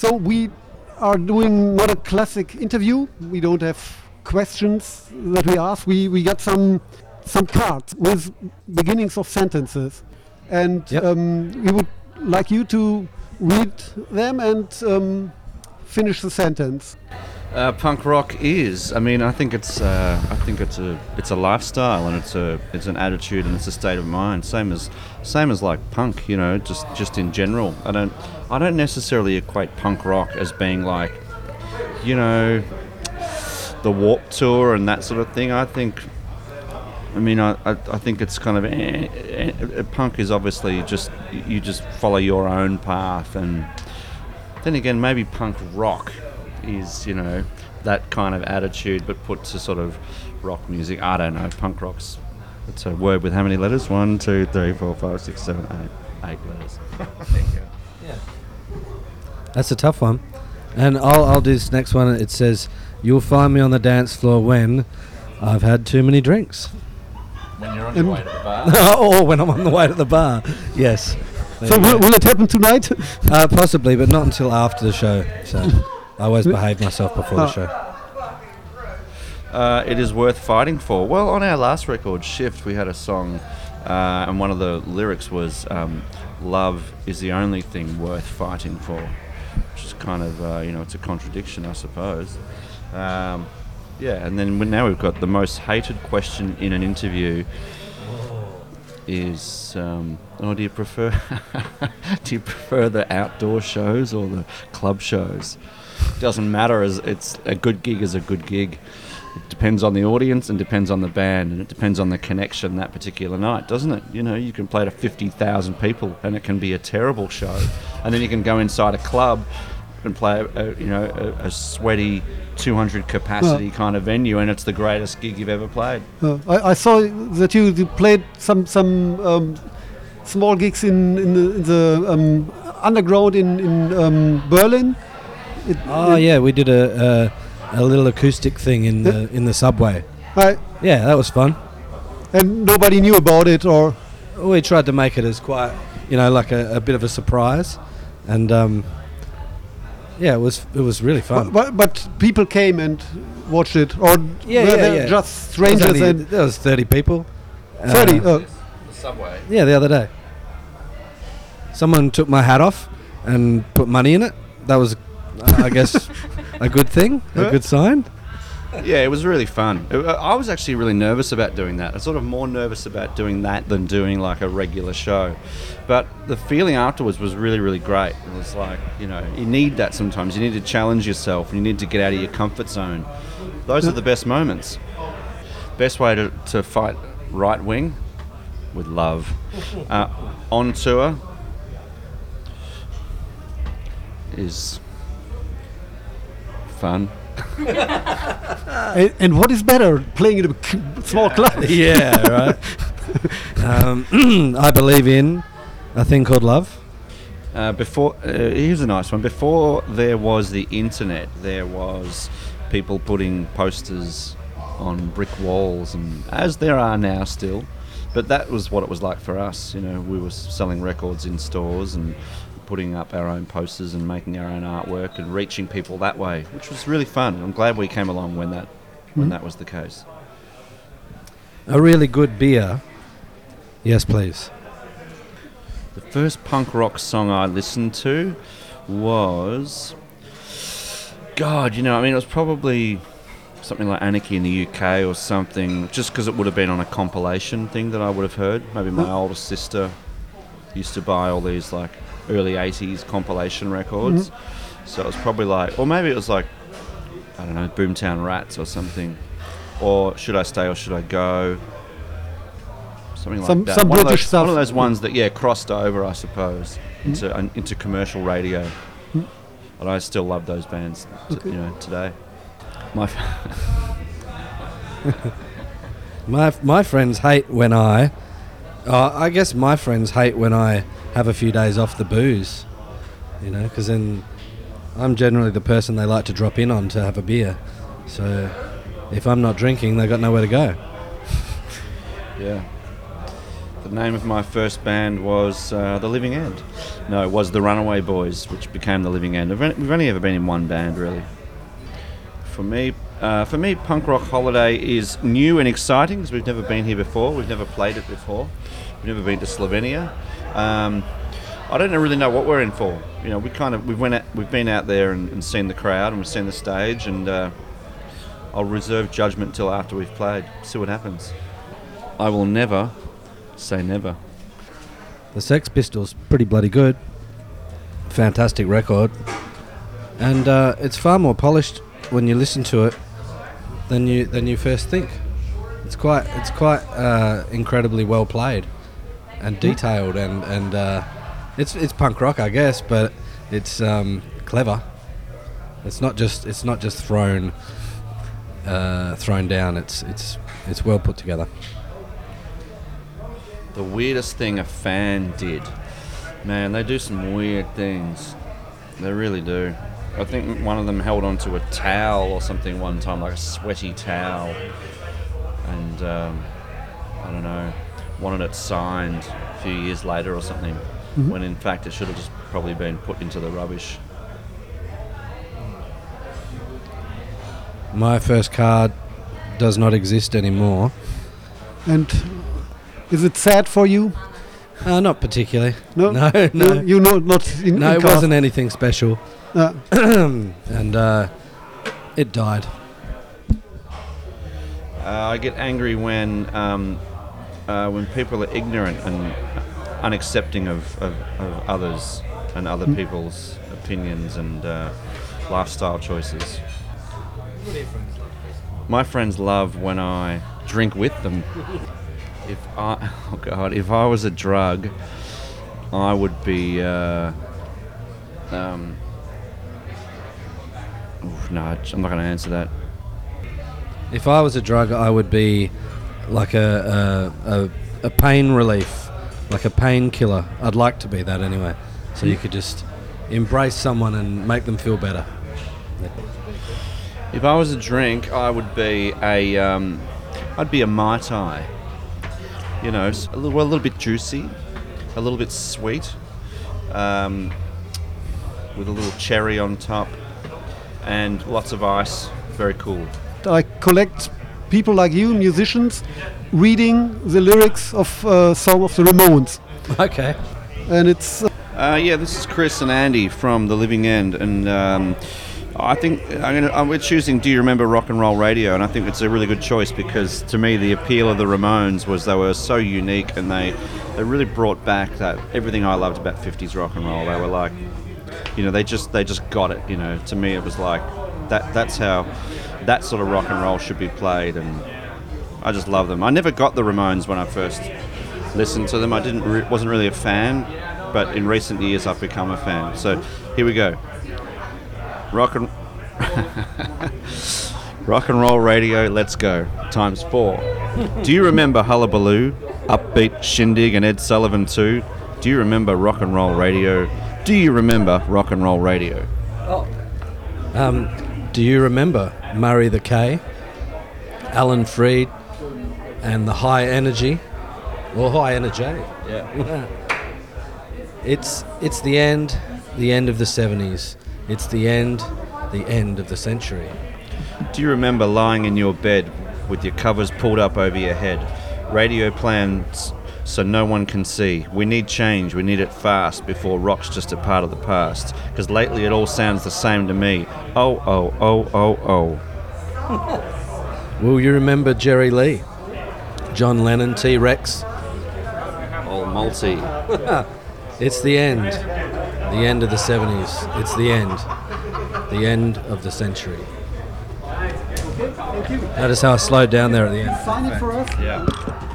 So we are doing not a classic interview. We don't have questions that we ask. We we got some some cards with beginnings of sentences, and Yep. um, we would like you to read them and um, finish the sentence. Uh, punk rock is. I mean, I think it's. Uh, I think it's a. It's a lifestyle, and it's a. It's an attitude, and it's a state of mind. Same as, same as like punk. You know, just just in general. I don't. I don't necessarily equate punk rock as being like, you know, the Warp Tour and that sort of thing. I think. I mean, I, I, think it's kind of eh, eh, eh, punk is obviously just you just follow your own path, and then again, maybe punk rock is you know that kind of attitude, but put to sort of rock music. I don't know. Punk rock's it's a word with how many letters? One, two, three, four, five, six, seven, eight, eight letters. Yeah. That's a tough one. And I'll, I'll do this next one. It says, You'll find me on the dance floor when I've had too many drinks. When you're on your way to the bar. or when I'm on the way to the bar. Yes. There So will, will it happen tonight? Uh, possibly, but not until after the show. So I always behave myself before the Oh. show. Uh, it is worth fighting for. Well, on our last record, Shift, we had a song, uh, and one of the lyrics was um, "Love is the only thing worth fighting for," which is kind of uh, you know it's a contradiction, I suppose. Um, yeah, and then now we've got the most hated question in an interview is um, oh do you prefer do you prefer the outdoor shows or the club shows doesn't matter as it's a good gig is a good gig. It depends on the audience and depends on the band and it depends on the connection that particular night doesn't it? You know you can play to 50,000 people and it can be a terrible show. And then you can go inside a club and play a, you know a, a sweaty 200 capacity kind of venue and it's the greatest gig you've ever played. Uh, I, I saw that you, you played some some um, small gigs in in the, in the um, underground in in um, Berlin. It, Oh, it- yeah, we did a, a, a little acoustic thing in the, in the subway. I, Yeah, that was fun. and nobody knew about it, or We tried to make it as quite, you know, like a, a bit of a surprise. And um, yeah, it was it was really fun. but, but people came and watched it, or Yeah, were yeah, they yeah. just There was strangers only- and there was 30 people. thirty. Uh, Uh, subway Yeah, the other day. Someone took my hat off and put money in it. That was, uh, I guess, a good thing, a good sign. Yeah, it was really fun. It- I was actually really nervous about doing that. I was sort of more nervous about doing that than doing like a regular show. But the feeling afterwards was really, really great. It was like, you know, you need that sometimes. You need to challenge yourself and you need to get out of your comfort zone. Those are the best moments. Best way to, to fight right wing with love. Uh, on tour is fun. and, and what is better, playing in a c- small club? Yeah, right. um, I believe in a thing called love. Uh, before uh, here's a nice one. Before there was the internet, there was people putting posters on brick walls, and as there are now still. But that was what it was like for us. You know, we were selling records in stores and putting up our own posters and making our own artwork and reaching people that way, which was really fun. I'm glad we came along when that when hmm? that was the case. A really good beer. Yes, please. The first punk rock song I listened to was. God, you know, I mean, it was probably something like Anarchy in the UK or something, just because it would have been on a compilation thing that I would have heard. Maybe my older sister used to buy all these, like, early 80s compilation records. Mm-hmm. So it was probably like, or maybe it was like, I don't know, Boomtown Rats or something. Or Should I Stay or Should I Go? Something like Some- that. some one of British those, stuff. One of those ones that, yeah, crossed over, I suppose, mm-hmm. into, uh, into commercial radio. Mm-hmm. And I still love those bands, t- you know, today. My f- My my friends hate when I. Uh, I guess my friends hate when I have a few days off the booze. You know, because then I'm generally the person they like to drop in on to have a beer. So if I'm not drinking, they've got nowhere to go. yeah. The name of my first band was uh, The Living End. No, it was The Runaway Boys, which became The Living End. We've only ever been in one band, really. For me, uh, for me, Punk Rock Holiday is new and exciting because we've never been here before. We've never played it before. We've never been to Slovenia. Um, I don't really know what we're in for. You know, we kind of we went out, we've been out there and, and seen the crowd and we've seen the stage, and uh, I'll reserve judgment till after we've played. See what happens. I will never say never. The Sex Pistols, pretty bloody good. Fantastic record. And uh, it's far more polished when you listen to it than you than you first think. It's quite it's quite uh, incredibly well played and detailed and and uh, it's it's punk rock I guess, but it's um, clever. It's not just it's not just thrown uh, thrown down. It's it's it's well put together. The weirdest thing a fan did. Man, they do some weird things. They really do. I think one of them held onto a towel or something one time, like a sweaty towel. And um, I don't know, wanted it signed a few years later or something, when in fact it should have just probably been put into the rubbish. My first card does not exist anymore. And is it sad for you? Uh, not particularly. No, no, You, no. you know, not in, No, in it cars. wasn't anything special, Uh, and uh, it died. Uh, I get angry when um, uh, when people are ignorant and unaccepting of, of, of others and other people's opinions and uh, lifestyle choices. My friends love when I drink with them. If I, oh god, if I was a drug, I would be. Uh, um, oof, no, I'm not going to answer that. If I was a drug, I would be like a a, a, a pain relief, like a painkiller. I'd like to be that anyway, so you could just embrace someone and make them feel better. If I was a drink, I would be a, um, I'd be a mai tai. You know, s- a little, well, a little bit juicy, a little bit sweet, um, with a little cherry on top, and lots of ice. Very cool. I collect people like you, musicians, reading the lyrics of uh, song of the Ramones, Okay. and it's uh, Uh, yeah, this is Chris and Andy from The Living End, and um, I think gonna, uh, we're choosing "Do You Remember Rock and Roll Radio?" and I think it's a really good choice because to me the appeal of the Ramones was they were so unique and they they really brought back that everything I loved about '50s rock and roll. They were like, you know, they just they just got it. You know, to me it was like that. That's how that sort of rock and roll should be played, and I just love them. I never got the Ramones when I first listened to them. I didn't re- wasn't really a fan, but in recent years I've become a fan. So here we go. Rock and rock and roll radio. Let's go. Times four. Do you remember Hullabaloo, Upbeat, Shindig, and Ed Sullivan too? Do you remember rock and roll radio? Do you remember rock and roll radio? Um, do you remember Murray the K, Alan Freed, and the High Energy, or High Energy? Yeah. It's it's the end, the end of the '70s. It's the end, the end of the century. Do you remember lying in your bed with your covers pulled up over your head? Radio plans so no one can see. We need change, we need it fast before rock's just a part of the past. Because lately it all sounds the same to me. Oh, oh, oh, oh, oh. Will you remember Jerry Lee, John Lennon, T Rex? Old Moulty. It's the end, the end of the '70s. It's the end, the end of the century. Notice how I slowed down there at the end. sign it for us. Yeah.